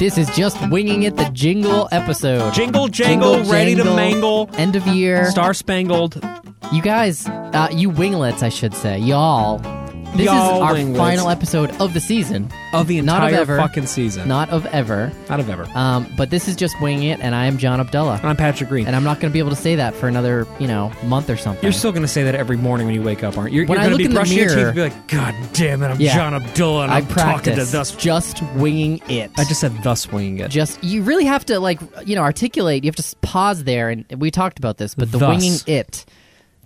This is just winging it, the jingle episode. Jingle, jangle, ready to mangle. End of year. Star Spangled. You guys, uh, you winglets, I should say, y'all. This Y'all is our winglets. final episode of the season, Of the Not of entire ever. fucking season. not of ever. Not of ever. Um, but this is just winging it, and I am John Abdullah, And I'm Patrick Green. and I'm not going to be able to say that for another, you know, month or something. You're still going to say that every morning when you wake up, aren't you? You're, When you're I going to look be in the brushing your teeth mirror- and be like, God damn it, I'm Yeah. John Abdullah and I I'm talking to practice thus. just winging it. I just said thus winging it. just you really have to like you know articulate. You have to s- pause there, and we talked about this, but the Thus. winging it,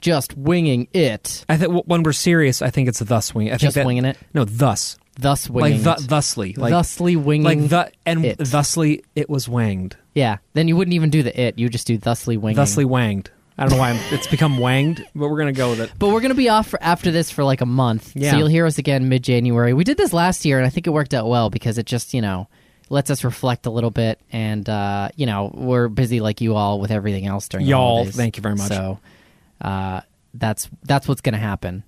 just winging it, I think when we're serious, I think it's thus wing. I think just that, winging it, No, thus. thus winging Like it. thusly. Like, thusly winging. like the, and it. thusly it was wanged. yeah, then you wouldn't even do the it. You would just do thusly winging. Thusly wanged. I don't know why I'm, it's become wanged, but we're going to go with it. But we're gonna be off for, after this for like a month, Yeah. so you'll hear us again mid January. We did this last year, and I think it worked out well because it just you know lets us reflect a little bit, and uh, you know we're busy like you all with everything else during the Y'all, holidays. thank you very much. So uh, that's that's what's gonna happen.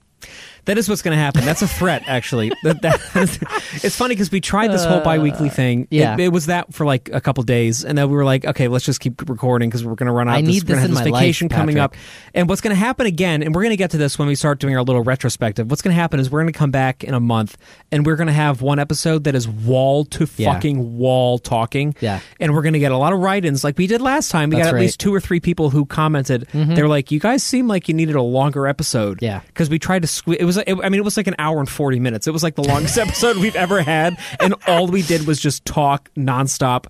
That is what's going to happen. That's a threat, actually. that, that it's funny because we tried this whole bi-weekly thing. Uh, yeah. It, it was that for like a couple days, and then we were like, okay, let's just keep recording because we're going to run out. I this, need this in this my vacation life, coming up, and what's going to happen again? And we're going to get to this when we start doing our little retrospective. What's going to happen is we're going to come back in a month, and we're going to have one episode that is wall to Yeah. fucking wall talking. Yeah. and we're going to get a lot of write-ins like we did last time. We That's got at right. Mm-hmm. least two or three people who commented. They were like, "You guys seem like you needed a longer episode." Yeah. because we tried to squeeze. It was, it, I mean, it was like an hour and forty minutes. It was like the longest episode we've ever had, and all we did was just talk nonstop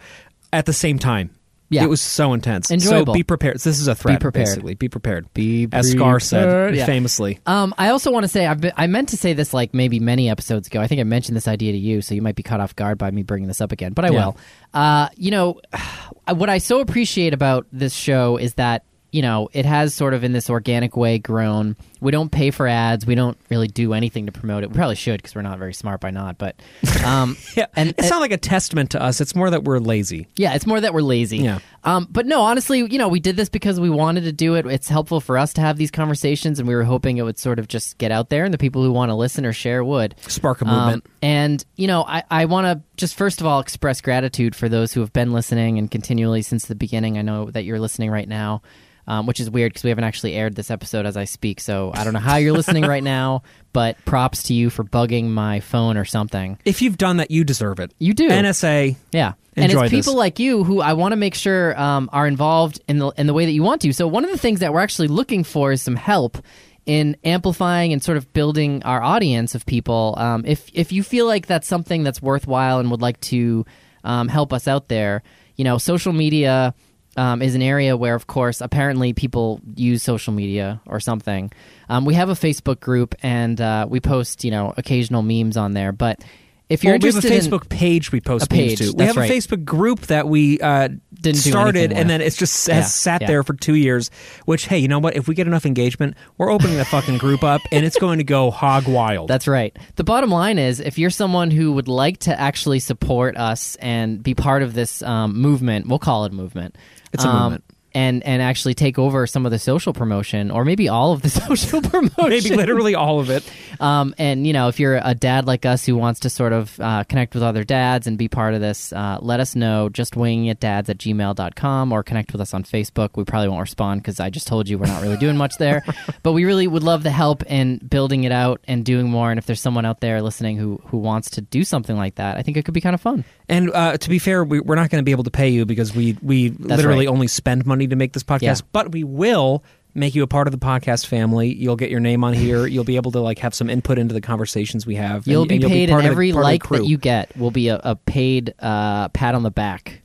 at the same time. Yeah. it was so intense. Enjoyable. So be prepared. This is a threat. prepared. Basically, be prepared. Be prepared. as Scar said. Yeah. famously. Um, I also want to say I've been, I meant to say this like maybe many episodes ago. I think I mentioned this idea to you, so you might be caught off guard by me bringing this up again. But I Yeah. will. Uh, you know, what I so appreciate about this show is that you know it has sort of in this organic way grown. We don't pay for ads. We don't really do anything to promote it. We probably should because we're not very smart by not. But um, Yeah, and it's not like a testament to us. It's more that we're lazy. yeah, it's more that we're lazy. Yeah. Um, but no, honestly, you know, we did this because we wanted to do it. It's helpful for us to have these conversations, and we were hoping it would sort of just get out there, and the people who want to listen or share would. Spark a Um, movement. And you know, I, I want to just first of all express gratitude for those who have been listening and continually since the beginning. I know that you're listening right now, um, which is weird because we haven't actually aired this episode as I speak. So I don't know how you're listening right now, but props to you for bugging my phone or something. if you've done that, you deserve it. You do. NSA. Yeah. and it's people this. like you who I want to make sure um, are involved in the in the way that you want to. So one of the things that we're actually looking for is some help in amplifying and sort of building our audience of people. Um, if if you feel like that's something that's worthwhile and would like to um, help us out there, you know, social media. Um, is an area where, of course, apparently people use social media or something. Um, we have a Facebook group and uh, we post, you know, occasional memes on there. But if you're Well, we have a interested in- Facebook page we post page, memes to. We have a right. Facebook group that we uh, Didn't started, and then it's just Yeah, has sat yeah. there for two years. Which, hey, you know what? If we get enough engagement, we're opening the fucking group up, and it's going to go hog wild. That's right. The bottom line is if you're someone who would like to actually support us and be part of this um, movement, we'll call it a movement. It's a um, movement. And, and actually take over some of the social promotion, or maybe all of the social promotion. Maybe literally all of it. Um, and you know, if you're a dad like us who wants to sort of uh, connect with other dads and be part of this, uh, let us know. Just winging it dads at gmail.com or connect with us on Facebook. We probably won't respond because I just told you we're not really doing much there. but we really would love the help in building it out and doing more. And if there's someone out there listening who who wants to do something like that, I think it could be kind of fun. And uh, to be fair, we, we're not going to be able to pay you because we we literally right. only spend money to make this podcast. Yeah. But we will make you a part of the podcast family. You'll get your name on here. You'll be able to like have some input into the conversations we have. You'll and, be and you'll paid, part and every the like that you get will be a, a paid uh, pat on the back.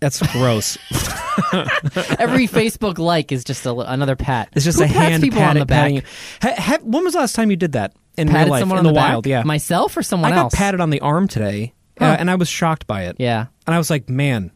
That's gross. Every Facebook like is just a, another pat. It's just Who a hand people pat, on the back. you. Ha, ha, when was the last time you did that in patted real life someone in the, the, wild? Yeah, myself or someone else? I got patted on the arm today, Huh. uh, and I was shocked by it. Yeah. and I was like, man,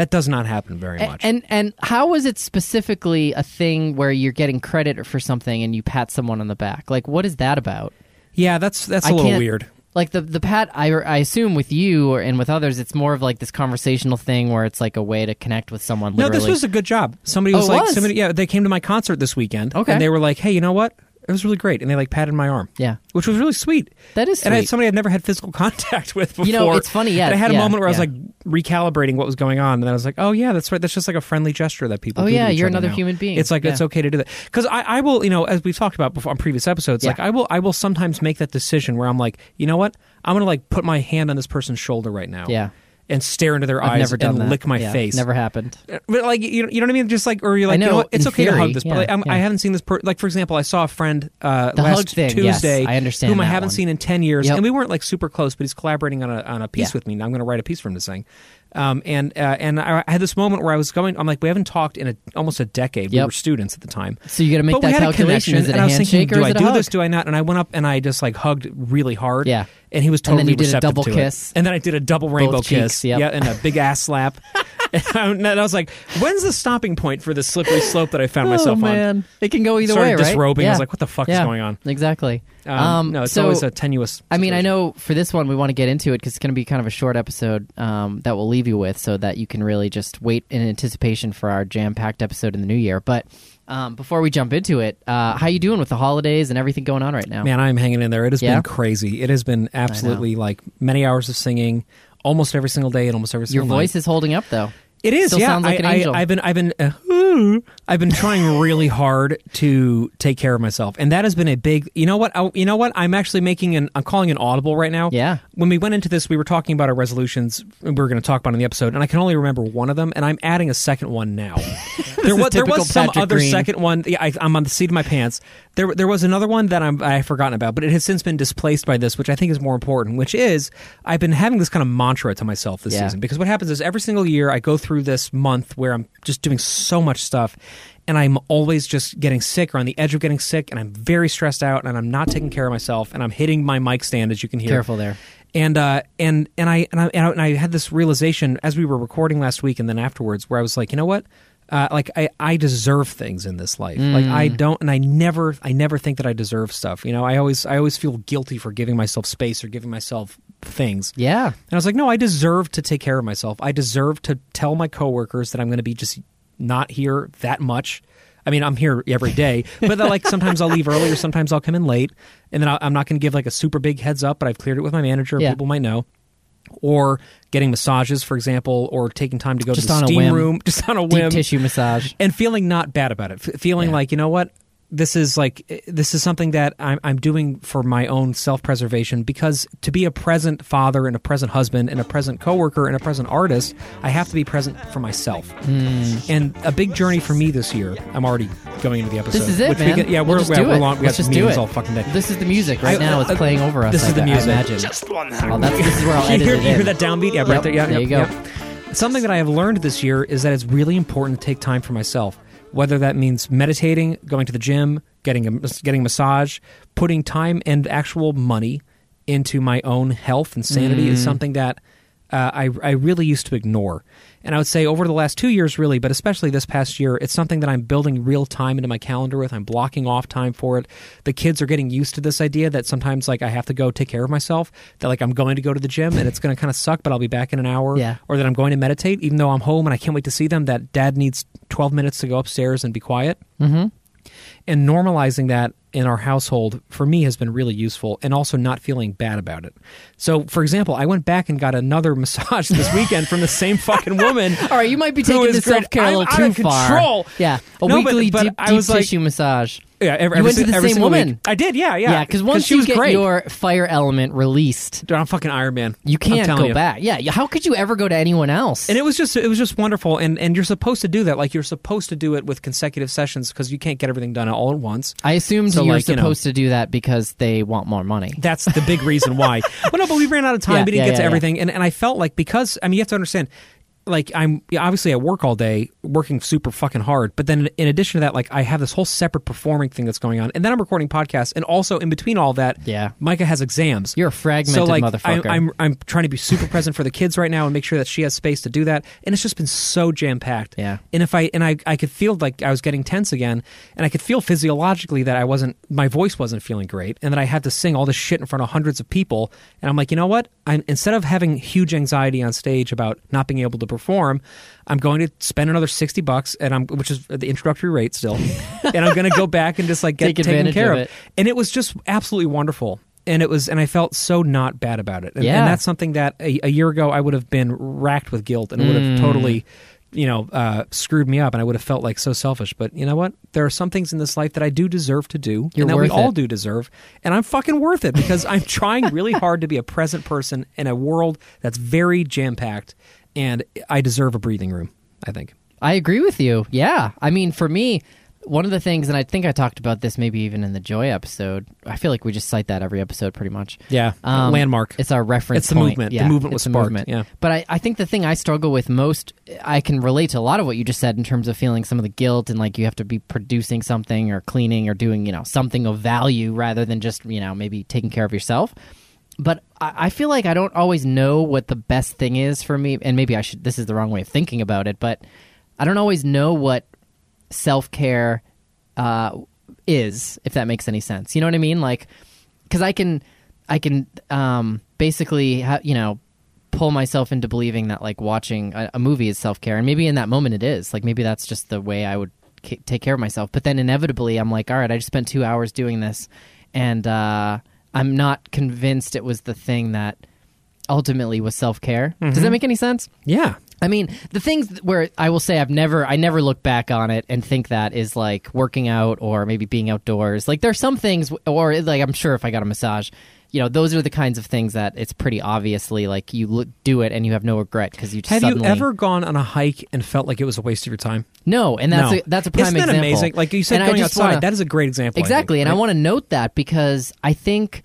that does not happen very much. And and how is it specifically a thing where you're getting credit for something and you pat someone on the back? Like, what is that about? yeah, that's that's a I little can't- weird. Like the the pat, I I assume with you or and with others, it's more of like this conversational thing where it's like a way to connect with someone. Literally. No, this was a good job. Somebody Oh, was it like, was? somebody, yeah, they came to my concert this weekend, Okay. and they were like, hey, you know what? It was really great, and they like patted my arm, Yeah. which was really sweet. That is And I had somebody I'd never had physical contact with before. You know, it's funny, yeah, And I had a yeah, moment where I was like recalibrating what was going on, and then I was like, "Oh yeah, that's right. That's just like a friendly gesture that people." Oh, yeah, you're another now. human being. It's like it's okay to do that because I, I will, you know, as we've talked about before on previous episodes, Yeah. like I will, I will sometimes make that decision where I'm like, you know what, I'm gonna like put my hand on this person's shoulder right now, Yeah. And stare into their I've eyes never done and that. lick my Yeah, face. Never happened. But like you know, you know what I mean? Just like, or you're like, you know know. It's okay to hug this. yeah, but like, I'm, I haven't seen this. Per- like for example, I saw a friend uh, last thing, yes, Tuesday. I understand Whom I haven't one. seen in ten years, Yep. and we weren't like super close, but he's collaborating on a on a piece Yeah. with me. And I'm going to write a piece for him to sing. Um, and uh, and I, I had this moment where I was going. I'm like, we haven't talked in a, almost a decade. We were students at the time. So you got to make but we that a calculation. connection, Is it and a I was thinking, handshake or do I do hug? this? Do I not? And I went up and I just like hugged really hard. Yeah. And he was totally And then you did a double to it. kiss. And then I did a double rainbow cheeks, kiss. yep. Yeah, and a big ass slap. and I was like, when's the stopping point for this slippery slope that I found myself oh on? it can go either Started way, right? disrobing. I was like, what the fuck is going on? Exactly. Um, no, it's so, always a tenuous. I mean, I know for this one we want to get into it because it's going to be kind of a short episode um, that we'll leave you with, so that you can really just wait in anticipation for our jam-packed episode in the new year. But um, before we jump into it, uh, how you doing with the holidays and everything going on right now? Man, I'm hanging in there. It has Yeah? been crazy. It has been absolutely like many hours of singing, almost every single day and almost every single. Your voice night. is holding up though. It is. Still yeah, sounds like an I, angel. I, have been, I've been, uh, I've been trying really hard to take care of myself, and that has been a big. You know what? I, you know what? I'm actually making an. I'm calling an audible right now. Yeah. When we went into this, we were talking about our resolutions. We were going to talk about in the episode, and I can only remember one of them, and I'm adding a second one now. there was there was some Patrick other Green. second one. Yeah, I, I'm on the seat of my pants. There there was another one that I'm I've forgotten about, but it has since been displaced by this, which I think is more important. Which is I've been having this kind of mantra to myself this Yeah. season because what happens is every single year I go through this month where I'm just doing so much stuff and I'm always just getting sick or on the edge of getting sick and I'm very stressed out and I'm not taking care of myself and I'm hitting my mic stand as you can hear. Careful there. And uh and and and I and I, and I had this realization as we were recording last week and then afterwards where I was like, you know what? Uh, like I, I deserve things in this life. Like I Mm. don't, and I never, I never think that I deserve stuff. You know, I always, I always feel guilty for giving myself space or giving myself things. Yeah. And I was like, no, I deserve to take care of myself. I deserve to tell my coworkers that I'm going to be just not here that much. I mean, I'm here every day, but that, like sometimes I'll leave early or sometimes I'll come in late, and then I- I'm not going to give like a super big heads up. But I've cleared it with my manager. Yeah. People might know. Or getting massages, for example, or taking time to go Just to the on a steam whim. room, just on a whim, Deep tissue massage. and feeling not bad about it. F- feeling Yeah. like you know what, this is like this is something that I'm, I'm doing for my own self preservation because to be a present father and a present husband and a present coworker and a present artist, I have to be present for myself. Hmm. And a big journey for me this year. I'm already going into the episode. This is it, which man. We get, yeah, We'll we're, just yeah, do we're it. long. We Let's got just do it. all fucking day. This is the music right I- now. It's uh, playing over us. this is I, the I music. imagine. Just one Oh, that's, this is where I'll you hear, it you hear that downbeat? Yeah, Yep, there. Yeah, there yep, you go. yep. Something that I have learned this year is that it's really important to take time for myself. Whether that means meditating, going to the gym, getting a getting a massage, putting time and actual money into my own health and sanity Mm. is something that uh, I I really used to ignore. And I would say over the last two years, really, but especially this past year, it's something that I'm building real time into my calendar with. I'm blocking off time for it. The kids are getting used to this idea that sometimes, like, I have to go take care of myself. That like I'm going to go to the gym and it's going to kind of suck, but I'll be back in an hour. Yeah. Or that I'm going to meditate, even though I'm home and I can't wait to see them. That dad needs 12 minutes to go upstairs and be quiet. Mm-hmm. And normalizing that in our household for me has been really useful and also not feeling bad about it. So, for example, I went back and got another massage this weekend from the same fucking woman. All right, you might be taking is the self care a little too far. Yeah, a No, but- weekly but deep, I deep was like- tissue massage. Yeah, every, You every went to the every same woman. week. I did, yeah, yeah. Yeah, because once you get great. your fire element released, Dude, I'm fucking Iron Man. you can't go you. back. Yeah, how could you ever go to anyone else? And it was just it was just wonderful, and and you're supposed to do that. Like you're supposed to do it with consecutive sessions because you can't get everything done all at once. I assumed So, you were like, you know- supposed to do that because they want more money. That's the big reason why. well, no, but we ran out of time. Yeah, we didn't yeah, get to yeah, everything, and and I felt like because I mean you have to understand. Like I'm obviously at work all day, working super fucking hard. But then in addition to that, like I have this whole separate performing thing that's going on, and then I'm recording podcasts, and also in between all that, Yeah. Micah has exams. You're a fragmented so like motherfucker. I, I'm I'm trying to be super present for the kids right now and make sure that she has space to do that. And it's just been so jam packed. Yeah. And if I and I I could feel like I was getting tense again, and I could feel physiologically that I wasn't my voice wasn't feeling great, and that I had to sing all this shit in front of hundreds of people. And I'm like, you know what? I'm instead of having huge anxiety on stage about not being able to perform, I'm going to spend another sixty bucks, and I'm which is the introductory rate still, and I'm going to go back and just like get Take taken care of it. And it was just absolutely wonderful. And it was, and I felt so not bad about it. And, Yeah. and that's something that a, a year ago I would have been racked with guilt, and it would have Mm. totally, you know, uh, screwed me up, and I would have felt like so selfish. But you know what? There are some things in this life that I do deserve to do, You're and that we worth all do deserve, and I'm fucking worth it because I'm trying really hard to be a present person in a world that's very jam packed, and I deserve a breathing room. I think. I agree with you. Yeah. I mean, for me, one of the things, and I think I talked about this maybe even in the Joy episode. I feel like we just cite that every episode pretty much. Yeah, Um, landmark. It's our reference. It's the point. movement. The movement was the sparked, movement. yeah. But I, I think the thing I struggle with most, I can relate to a lot of what you just said in terms of feeling some of the guilt and like you have to be producing something or cleaning or doing you know something of value rather than just you know maybe taking care of yourself. But I, I feel like I don't always know what the best thing is for me, and maybe I should. This is the wrong way of thinking about it, but I don't always know what self care uh, is, if that makes any sense. You know what I mean? Like, because I can, I can um, basically, ha- you know, pull myself into believing that like watching a, a movie is self care, and maybe in that moment it is. Like maybe that's just the way I would ca- take care of myself. But then inevitably, I'm like, all right, I just spent two hours doing this, and uh, I'm not convinced it was the thing that ultimately was self care. Does that mm-hmm. make any sense? yeah, I mean, the things where I will say I've never, I never look back on it and think that is like working out or maybe being outdoors. Like there's some things, or like I'm sure if I got a massage, you know, those are the kinds of things that it's pretty obviously like you look, do it and you have no regret because you just Have suddenly you ever gone on a hike and felt like it was a waste of your time? no, and that's no. a, that's a prime Isn't that example. amazing? Like you said, And going outside. wanna- that is a great example. Exactly, think, and I want to note that because I think,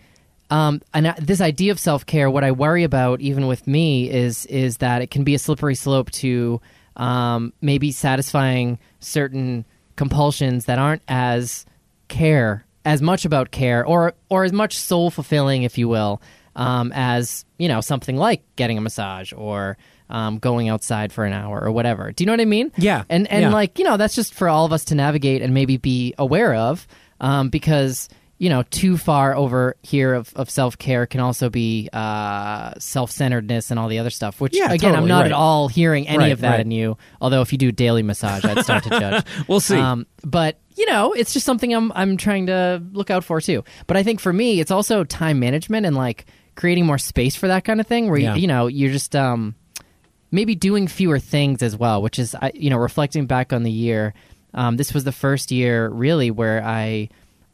um, and this idea of self care, what I worry about, even with me, is is that it can be a slippery slope to um, maybe satisfying certain compulsions that aren't as care as much about care or or as much soul fulfilling, if you will, um, as you know something like getting a massage or um, going outside for an hour or whatever. Do you know what I mean? Yeah, and and yeah. like you know that's just for all of us to navigate and maybe be aware of um, because you know too far over here of, of self-care can also be uh, self-centeredness and all the other stuff which Yeah, again i'm not right. at all hearing any Right, of that right. in you although if you do daily massage i'd start to judge We'll see. um, but you know it's just something i'm i'm trying to look out for too but i think for me it's also time management and like creating more space for that kind of thing where Yeah. you, you know you're just um maybe doing fewer things as well, which is I- you know reflecting back on the year. Um, this was the first year really where I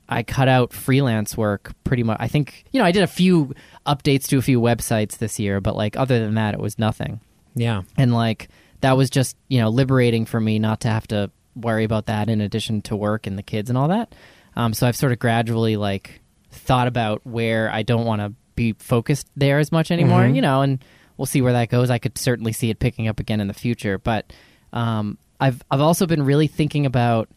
I cut out freelance work pretty much. I think you know I did a few updates to a few websites this year, but like other than that, it was nothing. yeah, And like that was just you know liberating for me not to have to worry about that in addition to work and the kids and all that. Um, so I've sort of gradually like thought about where I don't want to be focused there as much anymore, Mhm. you know, and we'll see where that goes. I could certainly see it picking up again in the future, but um, I've I've also been really thinking about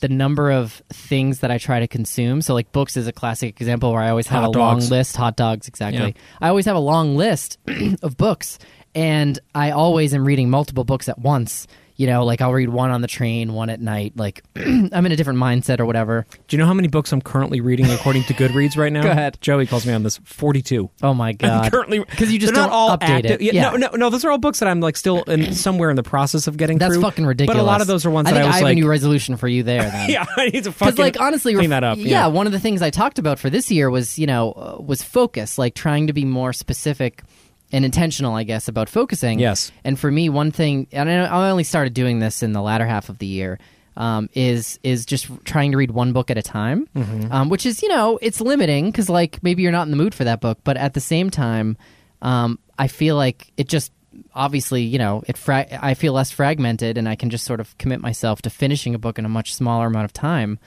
the number of things that I try to consume. So like books is a classic example where I always have Hot a long list. Hot dogs, exactly. Yeah. I always have a long list of books, and I always am reading multiple books at once. You know, like I'll read one on the train, one at night. Like I'm in a different mindset or whatever. Do you know how many books I'm currently reading according to Goodreads right now? Go ahead. Joey calls me on this. Forty-two. Oh my I'm god! currently because you just don't not all update active. it. Yeah, Yeah. No, no, no. Those are all books that I'm like still in somewhere in the process of getting through. That's through. fucking ridiculous. But a lot of those are ones I that I was have like, a new resolution for you there. Then. yeah, I need to fucking like honestly clean ref- that up. yeah, one of the things i talked about for this year was you know uh, was focus like trying to be more specific and intentional i guess about focusing Yes. and for me one thing and i I only started doing this in the latter half of the year um, is is just trying to read one book at a time Mm-hmm. um, which is you know it's limiting because like maybe you're not in the mood for that book but at the same time um, i feel like it just obviously you know it fra- i feel less fragmented and i can just sort of commit myself to finishing a book in a much smaller amount of time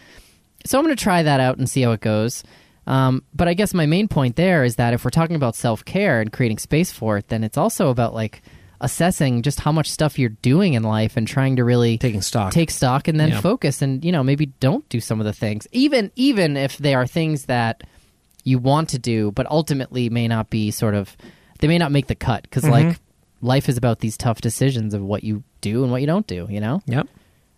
so I'm going to try that out and see how it goes. Um, but I guess my main point there is that if we're talking about self care and creating space for it, then it's also about like assessing just how much stuff you're doing in life and trying to really taking stock. take stock and then Yeah. focus and you know maybe don't do some of the things even even if they are things that you want to do but ultimately may not be sort of they may not make the cut because Mhm. like life is about these tough decisions of what you do and what you don't do you know Yep.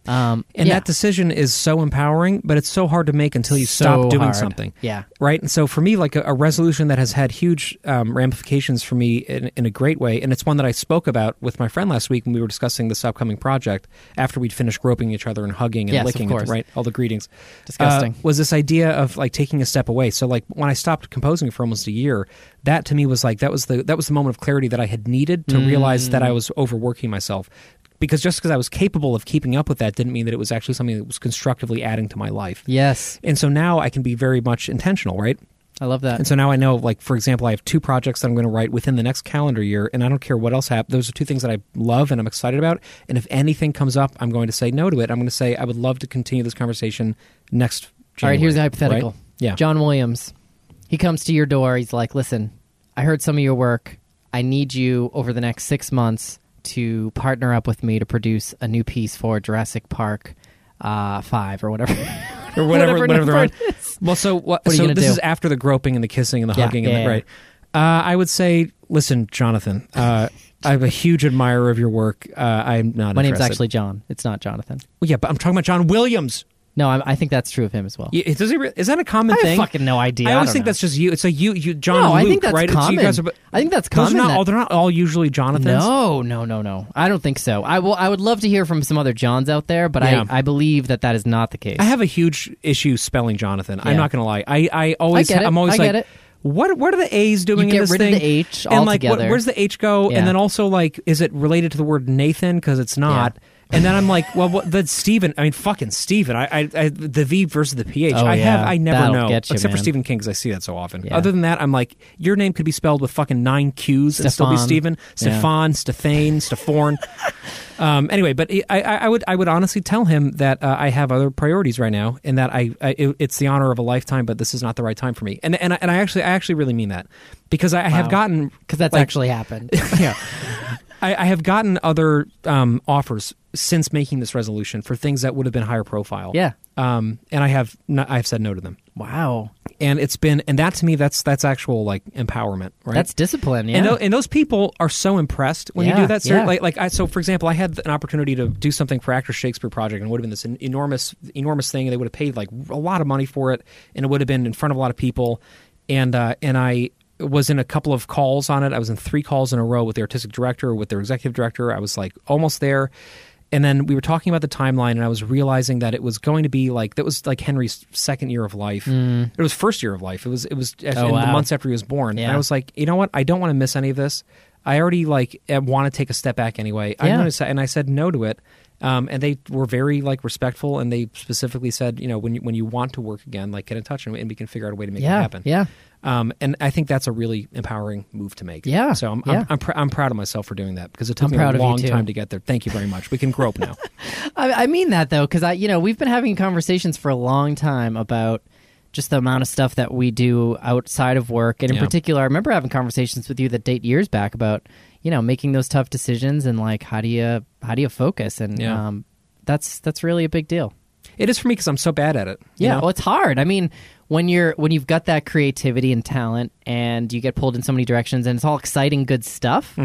Um, And yeah. that decision is so empowering, but it's so hard to make until you So stop doing hard. something. Yeah. Right. And so for me, like a, a resolution that has had huge um, ramifications for me in, in a great way, and it's one that I spoke about with my friend last week when we were discussing this upcoming project after we'd finished groping each other and hugging and Yes, licking, right? All the greetings. Disgusting. Uh, was this idea of like taking a step away. So like when I stopped composing for almost a year, that to me was like that was the that was the moment of clarity that I had needed to realize that I Mm. was overworking myself. Because just because I was capable of keeping up with that didn't mean that it was actually something that was constructively adding to my life. Yes. And so now I can be very much intentional, right? I love that. And so now I know, like, for example, I have two projects that I'm going to write within the next calendar year, and I don't care what else happens. Those are two things that I love and I'm excited about. And if anything comes up, I'm going to say no to it. I'm going to say, I would love to continue this conversation next All right, here's a January, hypothetical. right? Yeah. John Williams. He comes to your door. He's like, "Listen, I heard some of your work. I need you over the next six months to partner up with me to produce a new piece for Jurassic Park uh, Five or whatever, or whatever, whatever, they're on. Well, so what? What so this do? is after the groping and the kissing and the Yeah, hugging, yeah, and the, yeah. right? Uh, I would say, listen, Jonathan. Uh, I'm a huge admirer of your work. Uh, I'm not. My name's actually John. It's not Jonathan. Well, yeah, but I'm talking about John Williams. No, I, I think that's true of him as well. Yeah, Does he? re- Is that a common I have thing? fucking no idea. I I always don't think know. that's just you. It's like you, you, John. no, I Luke, think that's right? It's common. you guys are, but I think that's those common. are not that- all. They're not all usually Jonathans. No, no, no, no. I don't think so. I will. I would love to hear from some other Johns out there, but Yeah. I, I believe that that is not the case. I have a huge issue spelling Jonathan. I'm Yeah. not going to lie. I, I always, I get it. I'm always I like, get it. what, what are the A's doing in get this rid of thing? the H and like, what, altogether. where's the H go? Yeah. And then also like, is it related to the word Nathan? Because it's not. And then I'm like, well, what, the Stephen. I mean, fucking Stephen. I, I, I, the V versus the PH. Oh, I have. I never That'll know, you, except for. Stephen King because I see that so often. Yeah. Other than that, I'm like, your name could be spelled with fucking nine Q's and still be Stefan. Stephen. Yeah. Stefan, Stefane, Stephorn. Um, anyway, but I, I, I would I would honestly tell him that uh, I have other priorities right now, and that I, I it, it's the honor of a lifetime, but this is not the right time for me. And and I, and I actually I actually really mean that because I, I have gotten because that's like- actually happened. yeah. I, I have gotten other um, offers since making this resolution for things that would have been higher profile. Yeah. Um, and I have not, I have said no to them, wow, and it's been and that to me that's that's actual like empowerment, right? that's discipline. Yeah, And, tho- and those people are so impressed when you do that. Sir. yeah. Like, like I, so, for example, I had an opportunity to do something for Actors Shakespeare Project, and it would have been this enormous, enormous thing. And they would have paid like a lot of money for it, and it would have been in front of a lot of people. And uh, and I was in a couple of calls on it. I was in three calls in a row with the artistic director, with their executive director. I was like almost there. And then we were talking about the timeline, and I was realizing that it was going to be like that was like Henry's second year of life. It was first year of life. It was it was in the Mm. Oh, wow. months after he was born. And I was like, you know what? I don't want to miss any of this. I already like want to take a step back anyway. I'm Yeah. to say, and I said no to it. Um, and they were very like respectful, and they specifically said, you know, when you, when you want to work again, like get in touch, and, and we can figure out a way to make yeah, it happen. yeah. Um, and I think that's a really empowering move to make. Yeah, So I'm yeah. I'm, I'm, pr- I'm proud of myself for doing that because it took I'm me a long time to get there. Thank you very much. We can grope now. I, I mean that though, because I, you know, we've been having conversations for a long time about just the amount of stuff that we do outside of work, and in Yeah. particular, I remember having conversations with you that date years back about, you know, making those tough decisions and like how do you how do you focus, and Yeah. um, that's that's really a big deal. it is for me because I'm so bad at it. you Yeah, know? well, it's hard. I mean, when you're when you've got that creativity and talent, and you get pulled in so many directions, and it's all exciting, good stuff.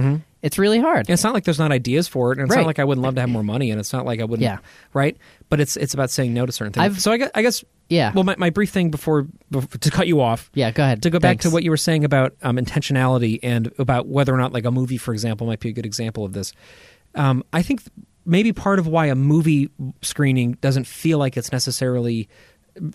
It's really hard. And it's not like there's not ideas for it, and it's Right. not like I wouldn't love to have more money, and it's not like I wouldn't. Yeah. Right. But it's it's about saying no to certain things. I've- so I guess, I guess Yeah. Well, my, my brief thing before, before to cut you off. Yeah, go ahead. To go back to what you were saying about um, intentionality and about whether or not like a movie, for example, might be a good example of this. Um, I think th- maybe part of why a movie screening doesn't feel like it's necessarily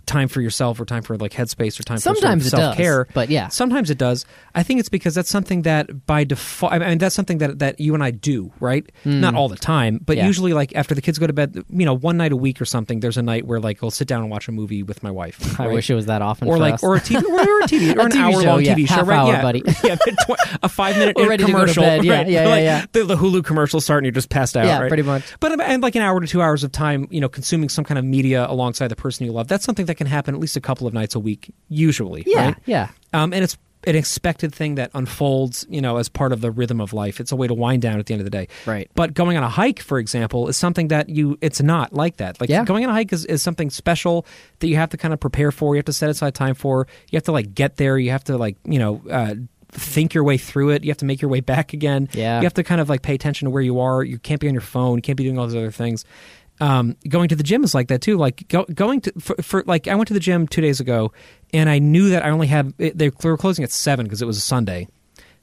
time for yourself or time for like headspace or time Sometimes for sort of self-care but yeah. sometimes it does i think it's because that's something that by default i mean that's something that that you and i do right mm. not all the time but. Yeah. usually like after the kids go to bed you know one night a week or something there's a night where like i'll sit down and watch a movie with my wife I wish it was that often. or like us. or a TV or, a TV or an TV hour show, long yeah. TV show, Half right? hour, yeah, buddy. yeah, tw- a five minute We're ready to go to commercial. bed. Yeah, right? yeah, yeah, Like, yeah. The, the Hulu commercials start and you're just passed out. Yeah, right? pretty much. But and like an hour to two hours of time, you know, consuming some kind of media alongside the person you love. That's something that can happen at least a couple of nights a week, usually. yeah, right? yeah. Um, and it's an expected thing that unfolds, you know, as part of the rhythm of life. It's a way to wind down at the end of the day. Right. But going on a hike, for example, is something that you, it's not like that. Like Yeah. going on a hike is, is something special that you have to kind of prepare for. You have to set aside time for. You have to like get there. You have to like, you know, uh, think your way through it. You have to make your way back again. Yeah. You have to kind of like pay attention to where you are. You can't be on your phone. You can't be doing all those other things. Um, going to the gym is like that too. Like go, going to for, for like I went to the gym two days ago, and I knew that I only had they were closing at seven because it was a Sunday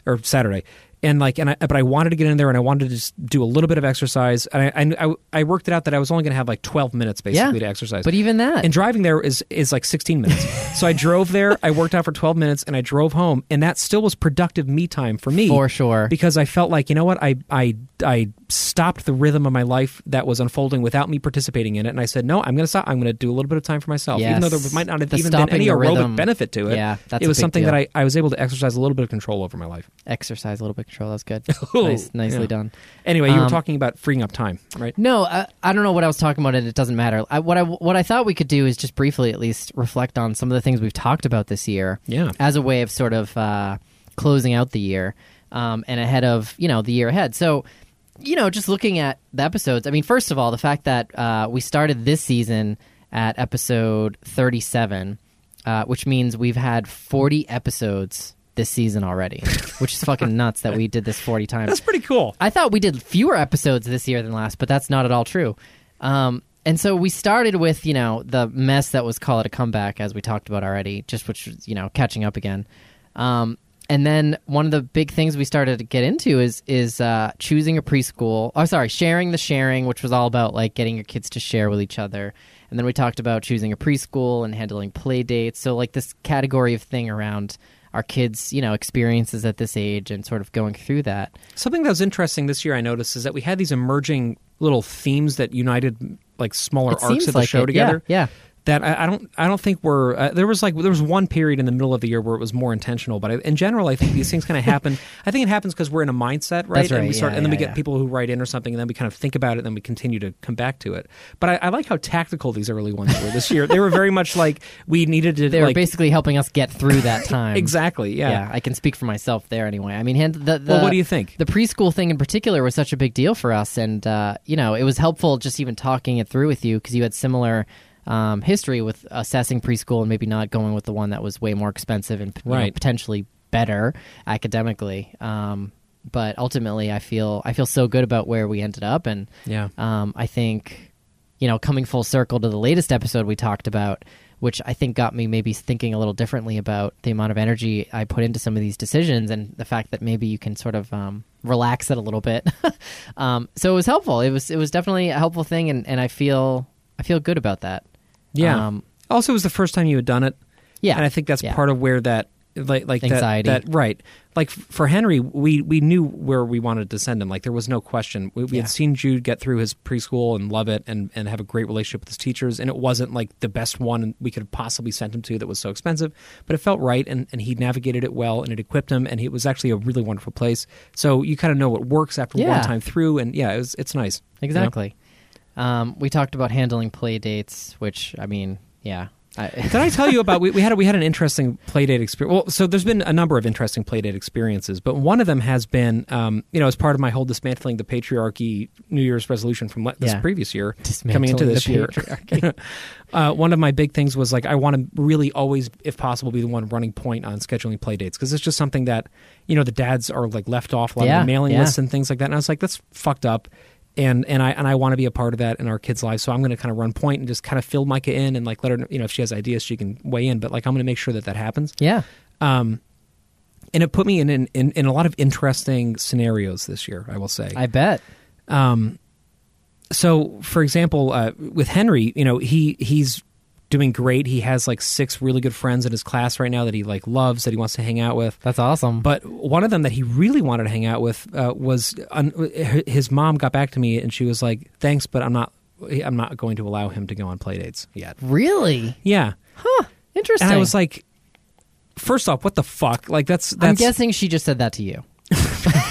or Saturday, and like and I, but I wanted to get in there and I wanted to just do a little bit of exercise. And I I, I worked it out that I was only going to have like twelve minutes basically Yeah. to exercise. But even that, and driving there is is like 16 minutes. so I drove there, I worked out for 12 minutes, and I drove home, and that still was productive me time for me for sure. because I felt like you know what I I I stopped the rhythm of my life that was unfolding without me participating in it, and I said no, I'm going to stop. I'm going to do a little bit of time for myself, even though there might not have The even been any aerobic rhythm. benefit to it. Yeah, that's it was something deal. that I, I was able to exercise a little bit of control over my life. exercise a little bit control. That's good. Ooh, nice, nicely yeah. done. Anyway, you were Um, talking about freeing up time, right? No, I, I don't know what I was talking about, and it doesn't matter. I, what I what I thought we could do is just briefly, at least, reflect on some of the things we've talked about this year Yeah. as a way of sort of uh, closing out the year um, and ahead of you know the year ahead. So, you know, just looking at the episodes. I mean, first of all, the fact that uh, we started this season at episode thirty-seven, uh, which means we've had forty episodes this season already, which is fucking nuts that we did this forty times. That's pretty cool. I thought we did fewer episodes this year than last, but that's not at all true. Um, and so we started with you know the mess that was call it a comeback, as we talked about already, just which you know catching up again. Um, and then one of the big things we started to get into is is uh, choosing a preschool. Oh, sorry, sharing the sharing, which was all about like getting your kids to share with each other. And then we talked about choosing a preschool and handling play dates. So like this category of thing around our kids, you know, experiences at this age and sort of going through that. Something that was interesting this year, I noticed, is that we had these emerging little themes that united like smaller It arcs of the like show it. together. Yeah, yeah. That I, I don't, I don't think were. Uh, there was like there was one period in the middle of the year where it was more intentional, but I, in general, I think these things kind of happen. I think it happens because we're in a mindset, right? That's And we start, yeah, and then we get yeah. people who write in or something, and then we kind of think about it, and then we continue to come back to it. But I, I like how tactical these early ones were this year. they were very much like we needed to. They were basically helping us get through that time. exactly, yeah. Yeah. I can speak for myself there anyway. I mean, the, the, Well, what do you think? The preschool thing in particular was such a big deal for us, and uh, you know, it was helpful just even talking it through with you because you had similar um, history with assessing preschool and maybe not going with the one that was way more expensive and you know, potentially better academically. Um, but ultimately, I feel I feel so good about where we ended up, and Yeah. um, I think, you know, coming full circle to the latest episode we talked about, which I think got me maybe thinking a little differently about the amount of energy I put into some of these decisions and the fact that maybe you can sort of um, relax it a little bit. um, so it was helpful. It was it was definitely a helpful thing, and, and I feel I feel good about that. Yeah. Um, also, it was the first time you had done it. yeah. and I think that's Yeah. part of where that like like that- Anxiety. That, right. Like for Henry, we we knew where we wanted to send him. Like there was no question. We, we Yeah. had seen Jude get through his preschool and love it, and and have a great relationship with his teachers. And it wasn't like the best one we could have possibly sent him to that was so expensive, but it felt right, and and he navigated it well, and it equipped him, and it was actually a really wonderful place. So you kind of know what works after one time through, and yeah, it was it's nice. you know? Um, we talked about handling play dates, which I mean, yeah. I, Did I tell you about we, we had a, we had an interesting playdate experience? Well, so there's been a number of interesting playdate experiences, but one of them has been, um, you know, as part of my whole dismantling the patriarchy New Year's resolution from le- this Yeah. previous year, coming into the this year. uh, one of my big things was like I want to really always, if possible, be the one running point on scheduling playdates because it's just something that you know the dads are like left off a lot Yeah, of the mailing yeah. lists and things like that, and I was like, that's fucked up. And and I and I want to be a part of that in our kids' lives, so I'm going to kind of run point and just kind of fill Micah in and like let her, know, you know, if she has ideas, she can weigh in. But like I'm going to make sure that that happens. yeah. Um, and it put me in, in in in a lot of interesting scenarios this year. I will say. I bet. Um, so, for example, uh, with Henry, you know, he he's doing great. He has like six really good friends in his class right now that he like loves, that he wants to hang out with. That's awesome. But one of them that he really wanted to hang out with uh, was un- his mom got back to me and she was like, "Thanks, but I'm not. I'm not going to allow him to go on playdates yet." really? Yeah, Huh. Interesting. and I was like, first off, what the fuck? Like that's that's I'm guessing she just said that to you.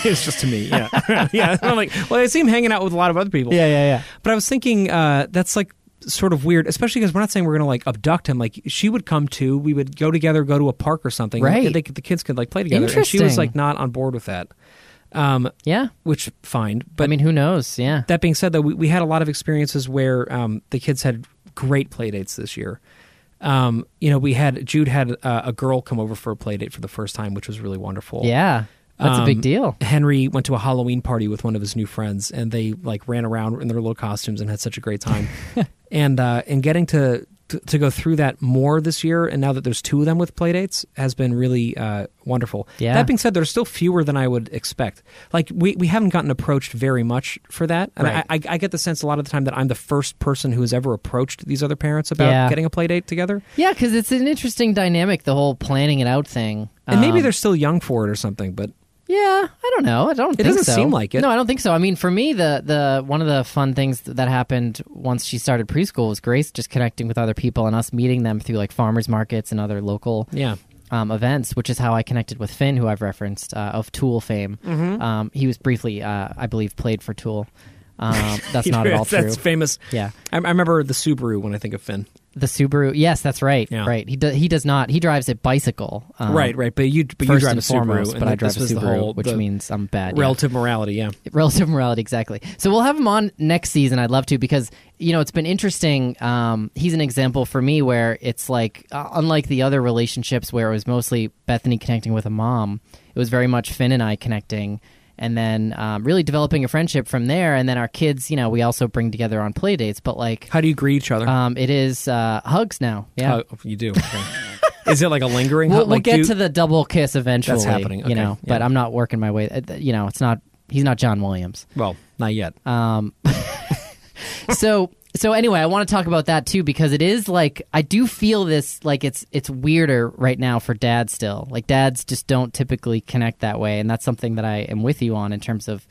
it's just to me. Yeah, yeah. I'm like, well, I see him hanging out with a lot of other people. Yeah, yeah, yeah. But I was thinking uh, that's like sort of weird, especially because we're not saying we're going to like abduct him. Like she would come too. We would go together, go to a park or something. Right. They, the kids could like play together. And she was like not on board with that. Um, Yeah. which fine. But I mean, who knows? Yeah. that being said, though, we, we had a lot of experiences where um, the kids had great play dates this year. Um, you know, we had Jude had uh, a girl come over for a play date for the first time, which was really wonderful. Yeah. That's a big Um, deal. Henry went to a Halloween party with one of his new friends, and they like ran around in their little costumes and had such a great time. and uh, and getting to, to to go through that more this year, and now that there's two of them with playdates, has been really uh, wonderful. Yeah. That being said, there's still fewer than I would expect. Like we we haven't gotten approached very much for that, and Right. I, I I get the sense a lot of the time that I'm the first person who has ever approached these other parents about Yeah. getting a playdate together. Yeah, because it's an interesting dynamic, the whole planning it out thing. And maybe Um, they're still young for it or something, but Yeah, I don't know. I don't. Think it doesn't so. seem like it. No, I don't think so. I mean, for me, the the one of the fun things that happened once she started preschool was Grace just connecting with other people and us meeting them through like farmers markets and other local yeah. um, events, which is how I connected with Finn, who I've referenced uh, of Tool fame. Mm-hmm. Um, he was briefly, uh, I believe, played for Tool. Um, that's not at all true. That's famous. Yeah, I, I remember the Subaru when I think of Finn. The Subaru. Yes, that's right. Yeah. Right. He does. He does not. He drives a bicycle. Um, right, right. But you, but you drive a foremost, Subaru, but I drive a Subaru, whole, which means I'm bad. yeah. relative morality. Yeah, relative morality exactly so we'll have him on next season i'd love to because you know it's been interesting um, he's an example for me where it's like uh, unlike the other relationships where it was mostly bethany connecting with a mom it was very much finn and i connecting and then um, really developing a friendship from there and then our kids you know we also bring together on play dates but like how do you greet each other? um, it is uh, hugs now yeah Oh, you do. Okay. Is it like a lingering? we'll, hug? we'll like get you- to the double kiss eventually That's happening. you Okay, know but i'm not working my way uh, you know it's not he's not john williams Well, not yet. Um, so so anyway, I want to talk about that too because it is like I do feel this like it's it's weirder right now for dads still. Like dads just don't typically connect that way, and that's something that I am with you on in terms of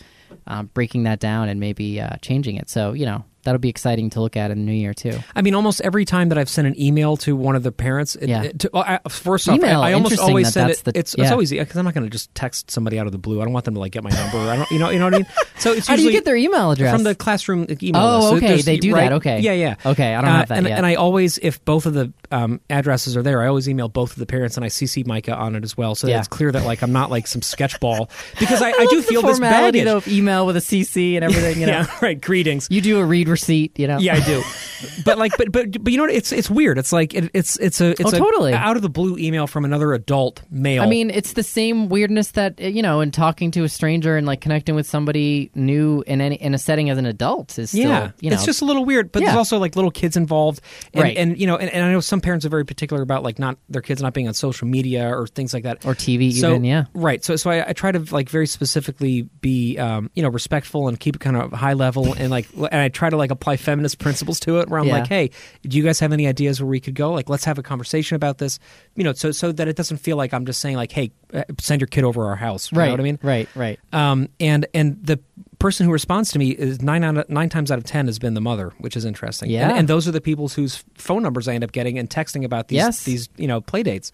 um, breaking that down and maybe uh, changing it. So you know that'll be exciting to look at in the new year too. I mean, almost every time that I've sent an email to one of the parents, it, Yeah. it- to, well, I, first off, Email, I, I almost always that send that's it. the- it's, it's always because I'm not going to just text somebody out of the blue. I don't want them to like get my number. I don't, you know, you know what I mean. So it's How do you get their email address from the classroom email. Oh, list. Okay, there's- they do right? that, okay. yeah, yeah. Okay, I don't Uh, have that and, yet. and I always, if both of the um, addresses are there, I always email both of the parents and I CC Micah on it as well, so that Yeah. it's clear that like I'm not like some sketchball because I, I, love do feel this formality baggage. though of email with a CC and everything. You know, yeah, right. Greetings. you do a read receipt. You know, Yeah, I do. but like, but but but you know what? It's it's weird. It's like it, it's it's a it's Oh, a totally. out of the blue email from another adult male. I mean, it's the same weirdness that you know, in talking to a stranger and like connecting with somebody new in any in a setting as an adult is still, yeah, you know, it's just a little weird. But Yeah. there's also like little kids involved, and, Right. and you know, and, and I know some parents are very particular about like not their kids not being on social media or things like that. or TV so even. Yeah, right so so I, I try to like very specifically be um, you know respectful and keep it kind of high level and like and I try to like apply feminist principles to it where I'm Yeah. like hey do you guys have any ideas where we could go like let's have a conversation about this you know so so that it doesn't feel like I'm just saying like hey uh, send your kid over our house you right. know what I mean Right, right. um, and and the person who responds to me is nine out of, nine times out of ten has been the mother, which is interesting. Yeah. and, and those are the people whose phone numbers I end up getting and texting about these Yes. these you know play dates.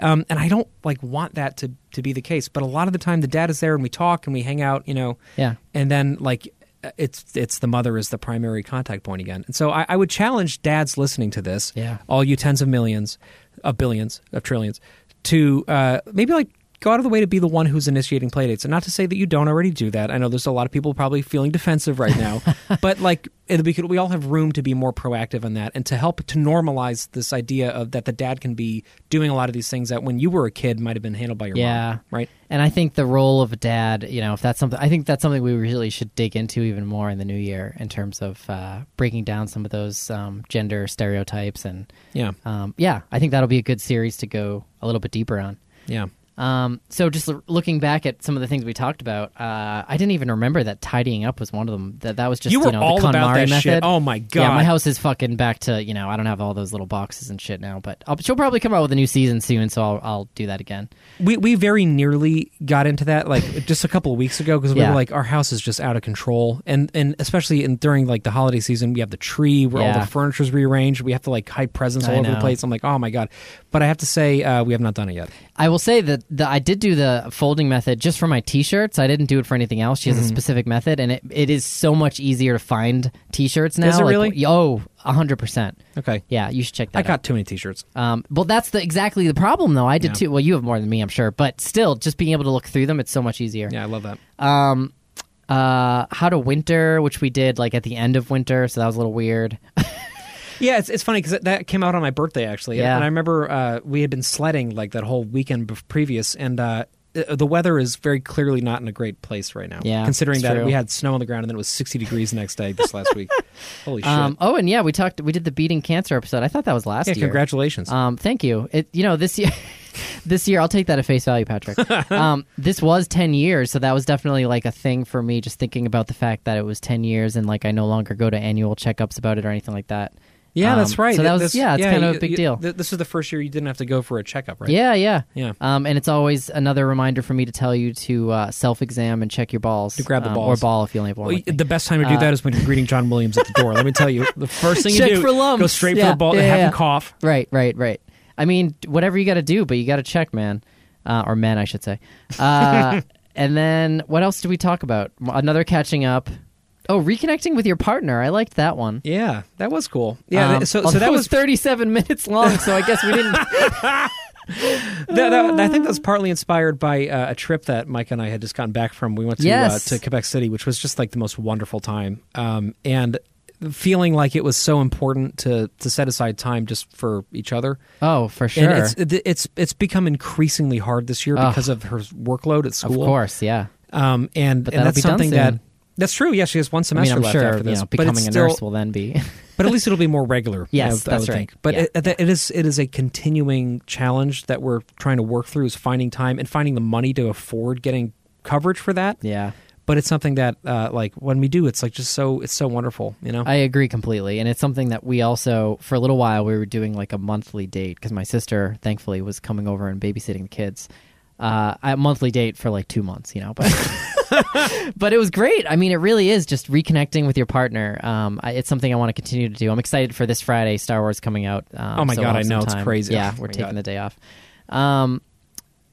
Um, and I don't like want that to to be the case, but a lot of the time the dad is there and we talk and we hang out, you know, Yeah. and then like it's it's the mother is the primary contact point again. And so I, I would challenge dads listening to this, Yeah. all you tens of millions, of billions, of trillions, to uh, maybe like go out of the way to be the one who's initiating playdates. And not to say that you don't already do that. I know there's a lot of people probably feeling defensive right now, but like we could, we all have room to be more proactive on that and to help to normalize this idea of that the dad can be doing a lot of these things that when you were a kid might have been handled by your Yeah. mom, right? And I think the role of a dad, you know, if that's something, I think that's something we really should dig into even more in the new year in terms of uh, breaking down some of those um, gender stereotypes. And Yeah, um, yeah, I think that'll be a good series to go a little bit deeper on. yeah. Um, so just l- looking back at some of the things we talked about, uh, I didn't even remember that tidying up was one of them. That that was just You were know all the KonMari about that method. shit. Oh my god! Yeah, my house is fucking back to you know I don't have all those little boxes and shit now, but I'll, she'll probably come out with a new season soon, so I'll I'll do that again. We we very nearly got into that like just a couple of weeks ago because we Yeah. were like our house is just out of control and and especially in during like the holiday season we have the tree where all the furniture is rearranged we have to like hide presents all I over the place I'm like oh my god but I have to say uh, we have not done it yet I will say that the, I did do the folding method just for my T-shirts. I didn't do it for anything else. She has a specific method, and it, it is so much easier to find T-shirts now. Is it Like, really? Oh, hundred percent. okay Yeah, you should check that. I out. got too many t-shirts Um, well, that's the exactly the problem, though. I did Yeah. too. Well, you have more than me, I'm sure, but still, just being able to look through them, it's so much easier. yeah I love that Um, uh, how to winter, which we did like at the end of winter, so that was a little weird. Yeah, it's, it's funny because that came out on my birthday actually. Yeah. and I remember uh, we had been sledding like that whole weekend previous, and uh, the weather is very clearly not in a great place right now. Yeah, considering that true. we had snow on the ground and then it was 60 degrees the next day this last week. Holy shit! Um, oh, and yeah, we talked. We did the beating cancer episode. I thought that was last yeah, year. congratulations. Um, thank you. It, you know, this year, this year, I'll take that at face value, Patrick. um, this was ten years, so that was definitely like a thing for me. Just thinking about the fact that it was ten years, and like I no longer go to annual checkups about it or anything like that. Yeah, um, that's right. so that was- This- yeah, it's kind of a big you- deal. th- This is the first year you didn't have to go for a checkup, right? Yeah, yeah, Yeah. Um, and it's always another reminder for me to tell you to uh, self-exam and check your balls. To grab the um, balls. or ball if you only have one. Well, the best time to do Uh, that is when you're greeting John Williams at the door. Let me tell you, the first thing you Check do, for lumps. go straight Yeah, for the ball, yeah, have yeah. him cough. Right, right, right. I mean, whatever you got to do, but you got to check, man, uh, or men, I should say. Uh, and then what else do we talk about? Another catching up. Oh, reconnecting with your partner. I liked that one. Yeah, that was cool. Yeah, Um, so so although that it was 37 minutes long, so I guess we didn't. that, that- I think that was partly inspired by uh, a trip that Mike and I had just gotten back from. We went to Yes. uh, to Quebec City, which was just like the most wonderful time, um, and feeling like it was so important to to set aside time just for each other. oh, for sure. And it's it's it's become increasingly hard this year Ugh. because of her workload at school. of school. course, yeah. um, and and that'll that's be done something soon. That. That's true. Yeah, she has one I semester mean, I'm left sure after you this, know, but becoming it's a nurse will then be. but at least it'll be more regular. Yes, I would- I that's would right. think. But Yeah. it, it is it is a continuing challenge that we're trying to work through is finding time and finding the money to afford getting coverage for that. yeah. But it's something that uh, like when we do, it's like just so it's so wonderful, you know. I agree completely, and it's something that we also, for a little while, we were doing like a monthly date because my sister, thankfully, was coming over and babysitting the kids. Uh, a monthly date for like two months, you know, but but it was great. I mean, it really is just reconnecting with your partner. Um, I, it's something I want to continue to do. I'm excited for this Friday. Star Wars coming out. Um, Oh my so God, I know, it's crazy. Yeah, Oh we're taking God. the day off. Um,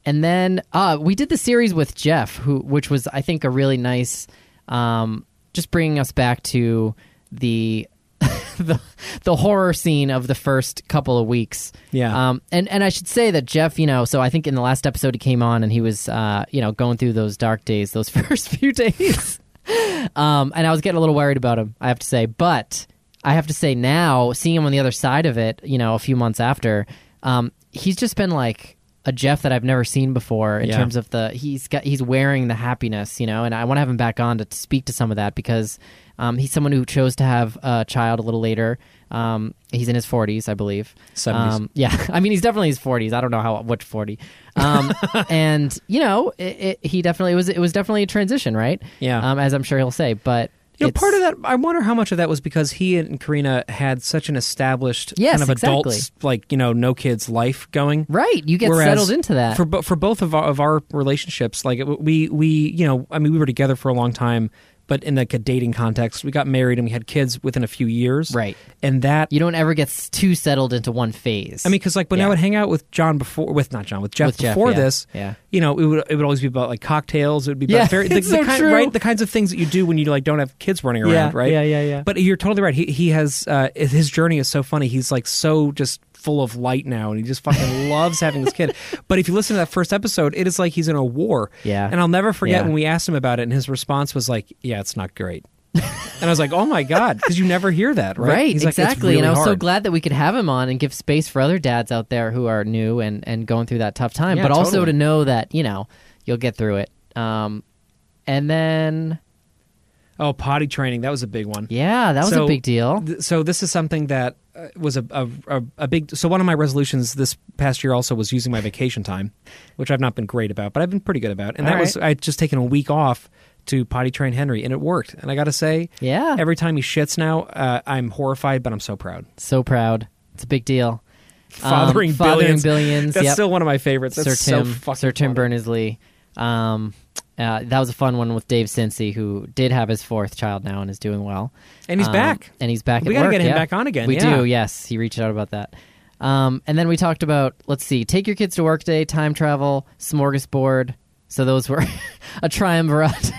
and then uh, we did the series with Jeff, who which was I think a really nice, um, just bringing us back to the the the horror scene of the first couple of weeks. Yeah. Um, and and I should say that Jeff, you know, so I think in the last episode he came on and he was, uh, you know, going through those dark days, those first few days. um, and I was getting a little worried about him, I have to say, but I have to say now, seeing him on the other side of it, you know, a few months after, um, he's just been like a Jeff that I've never seen before in Yeah. terms of the he's got he's wearing the happiness, you know, and I want to have him back on to speak to some of that because um, he's someone who chose to have a child a little later. Um, he's in his 40s, I believe. 70s. Um, yeah, I mean he's definitely in his 40s. I don't know how which 40. Um, and you know, it, it, he definitely it was it was definitely a transition, right? Yeah. Um, as I'm sure he'll say, but You know, part of that, I wonder how much of that was because he and Karina had such an established Yes, kind of adult, like you know, no kids life going. right. You get Whereas settled into that. for for both of our, of our relationships. Like we we you know, I mean, we were together for a long time, but in like a dating context, we got married and we had kids within a few years, Right. And that you don't ever get too settled into one phase. I mean, because like when I would hang out with John before, with not John, with Jeff With Jeff, before yeah. this, Yeah. you know, it would it would always be about like cocktails. It would be Yeah, very the, it's the so kind, true. right the kinds of things that you do when you like don't have kids running around, Yeah, right? yeah, yeah, yeah. But you're totally right. He he has uh, his journey is so funny. He's like so just full of light now, and he just fucking loves having this kid. But if you listen to that first episode, it is like he's in a war. Yeah. And I'll never forget Yeah. when we asked him about it, and his response was like, "Yeah, it's not great." and I was like, "Oh my god," because you never hear that, right? Right, He's like, exactly. really and I was so glad that we could have him on and give space for other dads out there who are new and, and going through that tough time, Yeah, but also to know that, you know, you'll get through it. Um, and then, Oh, potty training. That was a big one. yeah, that was So, a big deal. th- so this is something that uh, was a, a, a, big. So one of my resolutions this past year also was using my vacation time, which I've not been great about, but I've been pretty good about. And All that was. I would just taken a week off to potty train Henry, and it worked. And I got to say, Yeah. every time he shits now, uh, I'm horrified, but I'm so proud. so proud. It's a big deal. Um, Fathering fathering billions. billions. That's yep. still one of my favorites. That's Sir so Tim, fucking Sir Tim. Berners-Lee. Um, uh, that was a fun one with Dave Cincy, who did have his fourth child now and is doing well. And he's Um, back. And he's back. We got gotta to get him back on again, We yeah. do. Yes, he reached out about that. Um, and then we talked about let's see, take your kids to work day, time travel, smorgasbord. So those were a triumvirate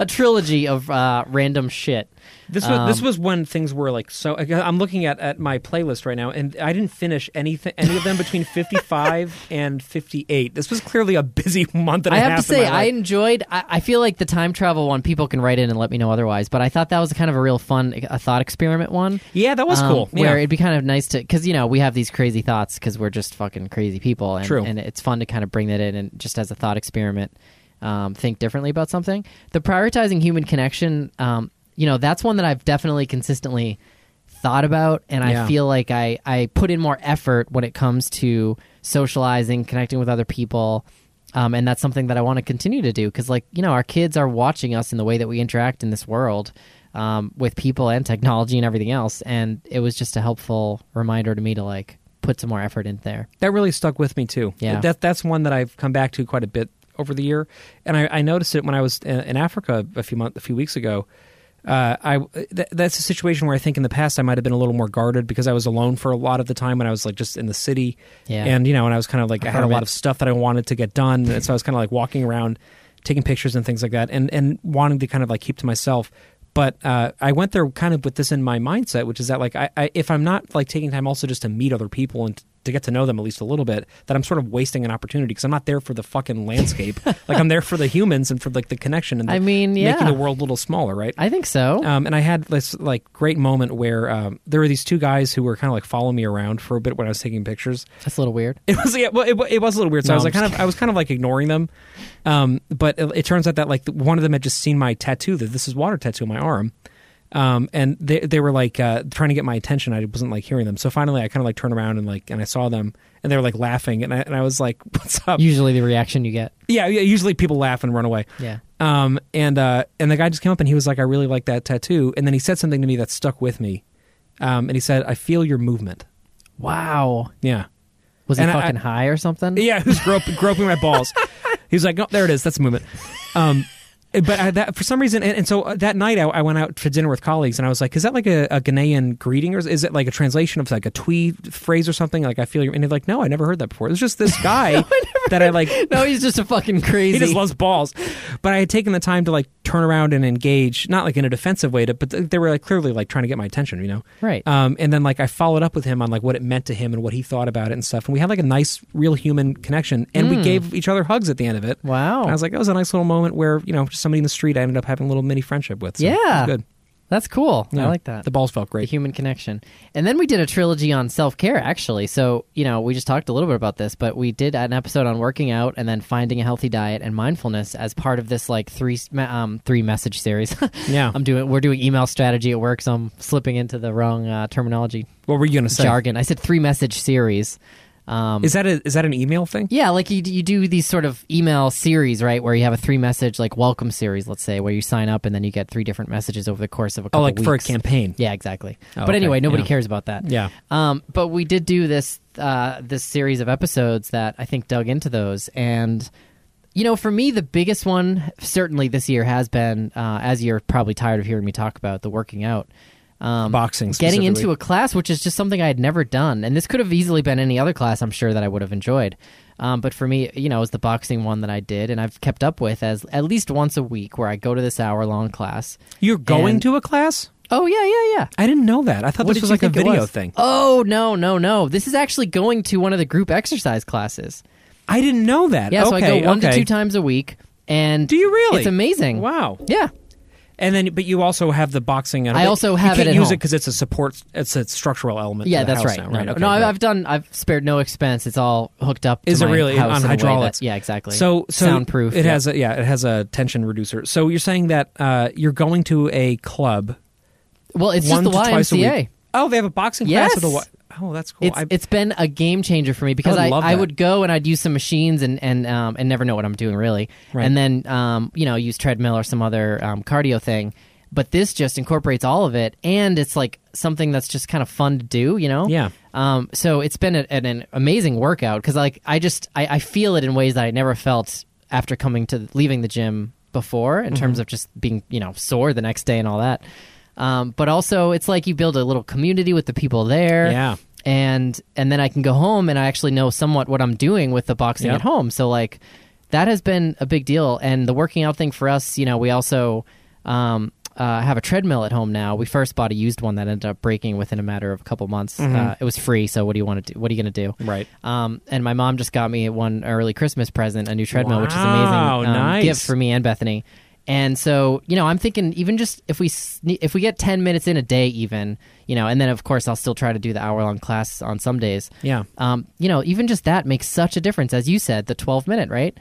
a trilogy of uh, random shit. This was this Um, was when things were like so. I'm looking at, at my playlist right now, and I didn't finish anything any of them between 55 and 58. This was clearly a busy month and I a have half. to say, I enjoyed. I, I feel like the time travel one. People can write in and let me know otherwise, but I thought that was kind of a real fun, a thought experiment one. yeah, that was um, cool. Where yeah. it'd be kind of nice to, because you know we have these crazy thoughts because we're just fucking crazy people, and, True. and it's fun to kind of bring that in and just as a thought experiment, um, think differently about something. The prioritizing human connection, um, you know, that's one that I've definitely consistently thought about, and I feel like I I put in more effort when it comes to socializing, connecting with other people. Um, and that's something that I want to continue to do because, like, you know, our kids are watching us in the way that we interact in this world um, with people and technology and everything else. And it was just a helpful reminder to me to, like, put some more effort in there. that really stuck with me too. Yeah. that that's one that I've come back to quite a bit over the year, and I, I noticed it when I was in, in Africa a few months, a few weeks ago. Uh, I th- that's a situation where I think in the past I might have been a little more guarded because I was alone for a lot of the time when I was like just in the city, Yeah. and you know, and I was kind of like I had a lot of stuff that I wanted to get done, and so I was kind of like walking around, taking pictures and things like that, and and wanting to kind of like keep to myself. But uh, I went there kind of with this in my mindset, which is that like I, I if I'm not like taking time also just to meet other people and to get to know them at least a little bit, that I'm sort of wasting an opportunity because I'm not there for the fucking landscape. like I'm there for the humans and for like the connection and the, I mean, making the world a little smaller, right? I think so. Um, and I had this like great moment where um, there were these two guys who were kind of like following me around for a bit when I was taking pictures. That's a little weird. It was yeah, well, it, it was a little weird. So No, I was like kind just of I was kind of like ignoring them, um, but it, it turns out that like one of them had just seen my tattoo. That this is water tattoo on my arm, um, and they they were like uh, trying to get my attention. I wasn't like hearing them. So finally, I kind of like turned around and like and I saw them, and they were like laughing, and I and I was like, "What's up?" Usually the reaction you get. yeah, yeah. Usually people laugh and run away. Yeah. Um, and uh, and the guy just came up and he was like, "I really like that tattoo," and then he said something to me that stuck with me. Um, and he said, "I feel your movement." Wow. Yeah. Was he And I- fucking high or something? Yeah, who's grop- groping my balls. He was like, "Oh, there it is. That's the movement." Um, but I, that, for some reason, and, and so uh, that night I, I went out for dinner with colleagues, and I was like, "Is that like a, a Ghanaian greeting, or is, is it like a translation of like a Twi phrase or something?" Like I feel, and they're like, "No, I never heard that before." It was just this guy that I like. no, he's just a fucking crazy. He just loves balls. But I had taken the time to like turn around and engage, not like in a defensive way, to, but they were like clearly like trying to get my attention, you know. right. Um, and then like I followed up with him on like what it meant to him and what he thought about it and stuff. And we had like a nice, real human connection. And we Mm. gave each other hugs at the end of it. wow. And I was like, that was a nice little moment where you know just somebody in the street I ended up having a little mini friendship with. So it was Yeah. good. That's cool. Yeah. I like that. The balls felt the great. human connection. And then we did a trilogy on self care, actually. So, you know, we just talked a little bit about this, but we did an episode on working out and then finding a healthy diet and mindfulness as part of this like three um three message series. Yeah. I'm doing we're doing email strategy at work, so I'm slipping into the wrong uh, terminology What were you gonna say? jargon. I said three message series. Um, Is that a is that an email thing? yeah, like you, you do these sort of email series, right? Where you have a three message, like welcome series, let's say, where you sign up and then you get three different messages over the course of a Oh, couple like for a campaign. Yeah, exactly. Oh, but okay. anyway, nobody Yeah. cares about that. Yeah. Um, but we did do this uh, this series of episodes that I think dug into those, and you know, for me, the biggest one certainly this year has been, uh, as you're probably tired of hearing me talk about, the working out. Um, Boxing getting into a class, which is just something I had never done, and this could have easily been any other class. I'm sure that I would have enjoyed. Um, but for me, you know, it was the boxing one that I did, and I've kept up with as at least once a week, where I go to this hour long class. You're going And- to a class? Oh yeah, yeah, yeah. I didn't know that. I thought What this was like a video thing. Oh no, no, no! This is actually going to one of the group exercise classes. I didn't know that. Yeah, so I go one okay. to two times a week, and Do you really? It's amazing. Wow. Yeah, And then, but you also have the boxing. I also have you can't at use home. it because it's a support. It's a structural element. yeah, the that's house right. Now, No, right? no, Okay, no. I've, right. I've done. I've spared no expense. It's all hooked up. To Is it really on in a way hydraulics? that- yeah, exactly. So, so soundproof. It yeah. has a yeah. It has a tension reducer. So you're saying that uh, you're going to a club well, it's one just the to twice a YMCA. Oh, they have a boxing Yes. class with a. wa- Oh, that's cool. It's I, it's been a game changer for me because I I, would love I, would go and I'd use some machines and and um, and never know what I'm doing really, Right. and then um, you know use treadmill or some other um, cardio thing. But this just incorporates all of it, and it's like something that's just kind of fun to do, you know. yeah. Um, so it's been a, an, an amazing workout because like I just I, I feel it in ways that I never felt after coming to leaving the gym before in terms Mm-hmm. of just being you know sore the next day and all that. Um, but also it's like you build a little community with the people there Yeah. and and then I can go home and I actually know somewhat what I'm doing with the boxing Yep. at home. So like, that has been a big deal. And the working out thing for us, you know, we also um, uh, have a treadmill at home now. We first bought a used one that ended up breaking within a matter of a couple months. Mm-hmm. Uh, it was free, so what do you want to do? What are you going to do? Right. Um, and my mom just got me one early Christmas present, a new treadmill, which is Wow, amazing. Um, nice. gift for me and Bethany. And so, you know, I'm thinking even just if we if we get 10 minutes in a day, even, you know, and then of course I'll still try to do the hour long class on some days. Yeah. Um, you know, even just that makes such a difference, as you said, the 12 minute, right?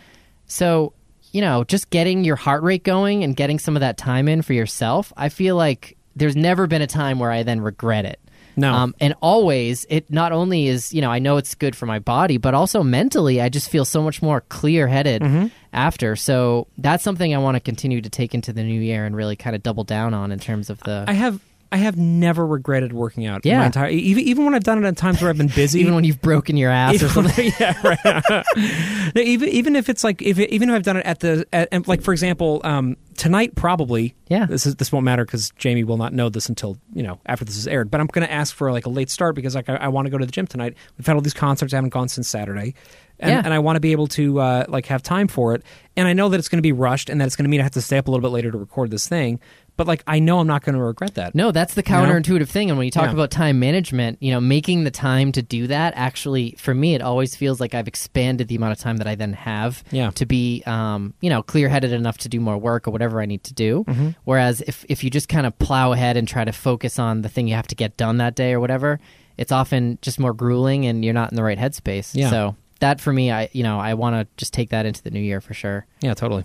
So, you know, just getting your heart rate going and getting some of that time in for yourself, I feel like there's never been a time where I then regret it. No. Um, and always, it not only is, you know, I know it's good for my body, but also mentally, I just feel so much more clear headed Mm-hmm. after. So that's something I want to continue to take into the new year and really kind of double down on in terms of the. I have I have never regretted working out. Yeah. my entire even even when I've done it at times where I've been busy. even when you've broken your ass or something. yeah, right. No, even even if it's like if it, even if I've done it at the at, like for example um, tonight probably Yeah. this is this won't matter because Jamie will not know this until you know after this is aired. But I'm going to ask for like a late start because like I, I want to go to the gym tonight. We've had all these concerts. I haven't gone since Saturday. And, Yeah. and I want to be able to uh, like have time for it, and I know that it's going to be rushed, and that it's going to mean I have to stay up a little bit later to record this thing. But like I know I'm not going to regret that. No, that's the You know? counterintuitive thing. And when you talk Yeah. about time management, you know, making the time to do that actually, for me, it always feels like I've expanded the amount of time that I then have Yeah. to be, um, you know, clear headed enough to do more work or whatever I need to do. Mm-hmm. Whereas if, if you just kind of plow ahead and try to focus on the thing you have to get done that day or whatever, it's often just more grueling and you're not in the right headspace. Yeah. So that for me, I, you know, I want to just take that into the new year for sure. Yeah, totally.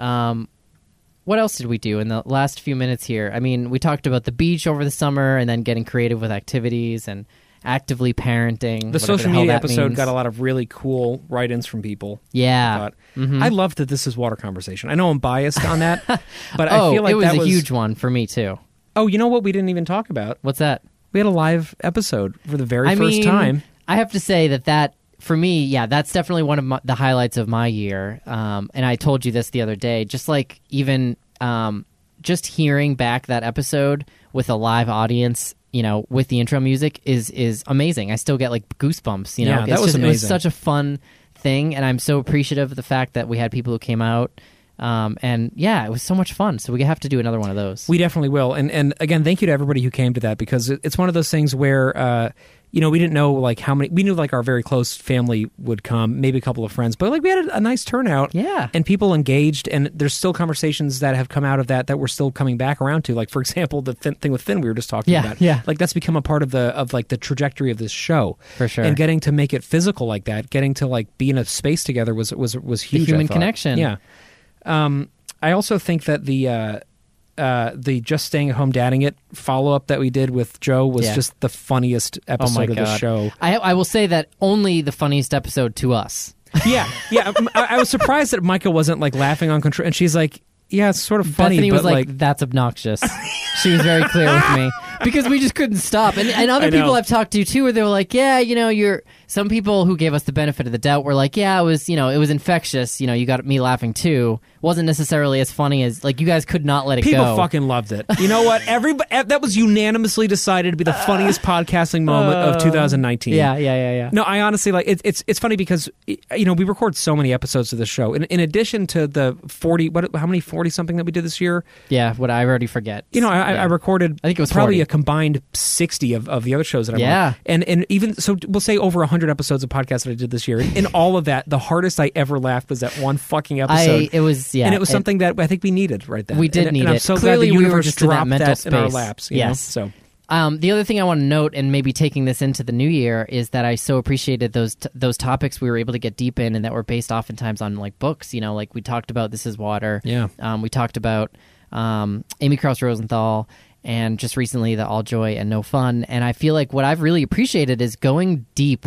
Um, what else did we do in the last few minutes here? I mean, we talked about the beach over the summer and then getting creative with activities and actively parenting. The social hell media episode means. got a lot of really cool write-ins from people. Yeah. But Mhm. I love that this is water conversation. I know I'm biased on that, but oh, I feel like it was that a was huge one for me too. Oh, you know what? We didn't even talk about. What's that? We had a live episode for the very I first mean, time. I have to say that that for me, yeah, that's definitely one of my, the highlights of my year. Um, and I told you this the other day. Just like even um, just hearing back that episode with a live audience, you know, with the intro music is is amazing. I still get like goosebumps. You know, Yeah, that was just- It was amazing. such a fun thing, and I'm so appreciative of the fact that we had people who came out. Um, and yeah, it was so much fun. So we have to do another one of those. We definitely will. And and again, thank you to everybody who came to that because it's one of those things where uh, you know we didn't know like how many. We knew like our very close family would come, maybe a couple of friends, but like we had a, a nice turnout. Yeah. and people engaged, and there's still conversations that have come out of that that we're still coming back around to. Like for example, the Finn, thing with Finn we were just talking Yeah, about. yeah. like that's become a part of the of like the trajectory of this show For sure. And getting to make it physical like that, getting to like be in a space together was was was huge. I human connection. Yeah. Um, I also think that the. Uh, uh, the just staying at home dadding it follow up that we did with Joe was Yeah. just the funniest Oh episode my of the show. I, I will say that only the funniest episode to us. Yeah, yeah. I, I was surprised that Micah wasn't like laughing on control, and she's like, "Yeah, it's sort of funny." Bethany but was like, like, "That's obnoxious." she was very clear with me because we just couldn't stop. And, and other people I've talked to too, where they were like, "Yeah, you know, you're." Some people who gave us the benefit of the doubt were like, "Yeah, it was, you know, it was infectious. You know, you got me laughing too. wasn't necessarily as funny as like you guys could not let it go. people go." fucking loved it. You know what? Everybody that was unanimously decided to be the funniest podcasting moment of 2019. Uh, yeah, yeah, yeah, yeah. No, I honestly like it's it's it's funny because you know we record so many episodes of the show. In, in addition to the forty, what how many forty something that we did this year? Yeah, what I already forget. You know, I, I- Yeah. I recorded. I think it was probably 40. a combined sixty of, of the other shows that I'm Yeah. on. And and even so, we'll say over hundred episodes of podcasts that I did this year. In all of that, the hardest I ever laughed was that one fucking episode. I it was yeah, and it was it- something that I think we needed right then. We did and, need and I'm it. so Clearly, glad the we were universe just in that dropped mental in our laps. you Yes. know? So Um, the other thing I want to note, and maybe taking this into the new year, is that I so appreciated those t- those topics we were able to get deep in, and that were based oftentimes on like books. You know, like we talked about "This Is Water." Yeah. Um, we talked about um, Amy Krouse Rosenthal, and just recently the All Joy and No Fun. And I feel like what I've really appreciated is going deep,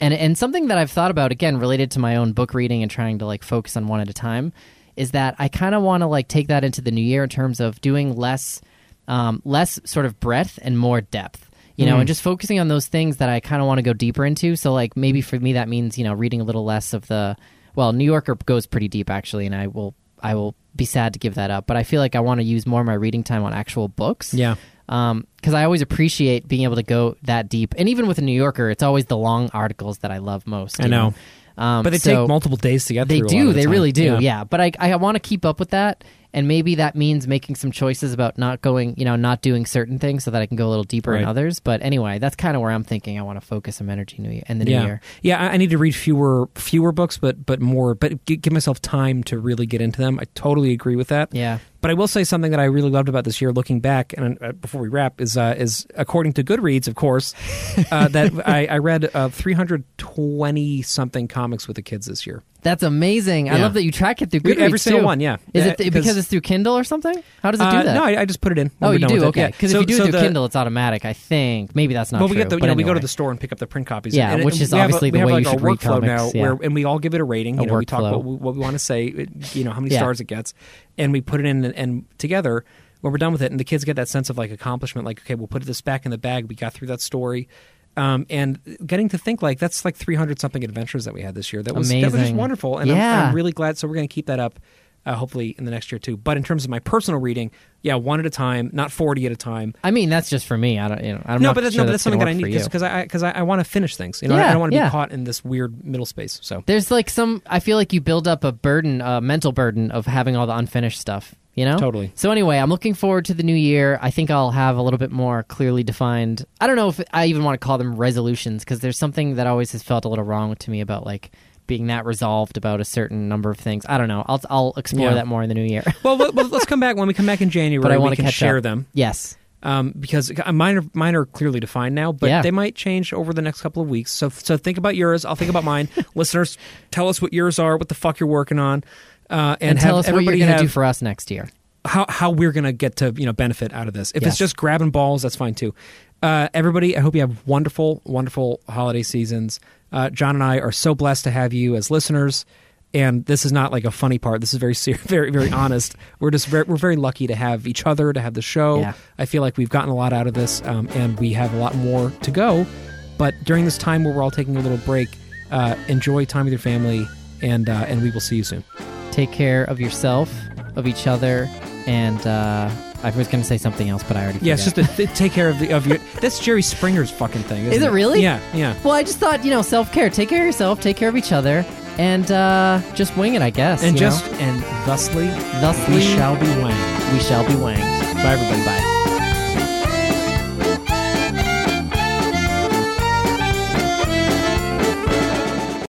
and and something that I've thought about again related to my own book reading and trying to like focus on one at a time, is that I kind of want to like take that into the new year in terms of doing less um, less sort of breadth and more depth you know Mm. and just focusing on those things that i kind of want to go deeper into so like maybe for me that means you know reading a little less of the well new yorker goes pretty deep actually and i will i will be sad to give that up but i feel like i want to use more of my reading time on actual books yeah. because I always appreciate being able to go that deep. And even with a New Yorker, it's always the long articles that I love most. I know. Um, But they so take multiple days to get They through. a lot do. the They really do. Yeah. But I I want to keep up with that, and maybe that means making some choices about not going, you know, not doing certain things so that I can go a little deeper in others. But anyway, that's kind of where I'm thinking. I want to focus some energy new year in the new yeah. year. Yeah, I I need to read fewer fewer books, but but more, but give myself time to really get into them. I totally agree with that. Yeah. But I will say something that I really loved about this year, looking back, and uh, before we wrap, is uh, is according to Goodreads, of course, uh, that I, I read uh, 320 something comics with the kids this year. That's amazing. I love that you track it through Goodreads every single too. one, yeah. Is it th- because- it's through Kindle or something? How does it do Uh, that? No, I, I just put it in. oh, you do. Okay. Yeah. Because So- if you do so it through the- Kindle, it's automatic. I think maybe that's not well, true. we get the, you but know, we go to the store and pick up the print copies. Yeah, and, which and is have a- obviously the way like you should read workflow now, yeah. where and we all give it a rating. A You know, we talk what we want to say. You know, how many stars it gets, and we put it in and, and together. When we're done with it, and the kids get that sense of like accomplishment, like okay, we'll put this back in the bag. We got through that story. Um, and getting to think like that's like 300 something adventures that we had this year. That was that was just wonderful, and I'm, I'm really glad. So we're going to keep that up, uh, hopefully in the next year too. But in terms of my personal reading, yeah, one at a time, not 40 at a time. I mean, that's just for me. I don't. You know, I'm no, but that's, sure no, but that's gonna something that I need because I because I, I want to finish things. You know, I- I don't want to yeah. be caught in this weird middle space. So There's like some. I feel like you build up a burden, a mental burden of having all the unfinished stuff. You know, Totally. So anyway, I'm looking forward to the new year. I think I'll have a little bit more clearly defined. I don't know if I even want to call them resolutions because there's something that always has felt a little wrong to me about like being that resolved about a certain number of things. I don't know. I'll I'll explore Yeah. that more in the new year. well, well, let's come back when we come back in January. but I want to share up. them Yes. um, because mine are mine are clearly defined now, but Yeah. they might change over the next couple of weeks. So so think about yours. I'll think about mine. Listeners, tell us what yours are. What the fuck you're working on. Uh, and, And, tell us what you're everybody going to do for us next year. how how we're gonna get to you know benefit out of this. If Yes. it's just grabbing balls, that's fine too. Uh, everybody, I hope you have wonderful, wonderful holiday seasons. Uh, John and I are so blessed to have you as listeners. And this is not like a funny part. This is very serious, very, very honest. We're just very, we're very lucky to have each other, to have the show. Yeah. I feel like we've gotten a lot out of this, um, and we have a lot more to go. But during this time where we're all taking a little break, uh, enjoy time with your family, and uh, and we will see you soon. Take care of yourself, of each other, and uh, I was going to say something else, but I already. Yeah, it's just to th- take care of the of your. That's Jerry Springer's fucking thing. Isn't Is it really? Yeah, yeah. Well, I just thought, you know, self care. Take care of yourself, take care of each other, and uh, just wing it, I guess. And you just know? and thusly thusly we shall be wanged. we shall be wanged. Bye, everybody. Bye.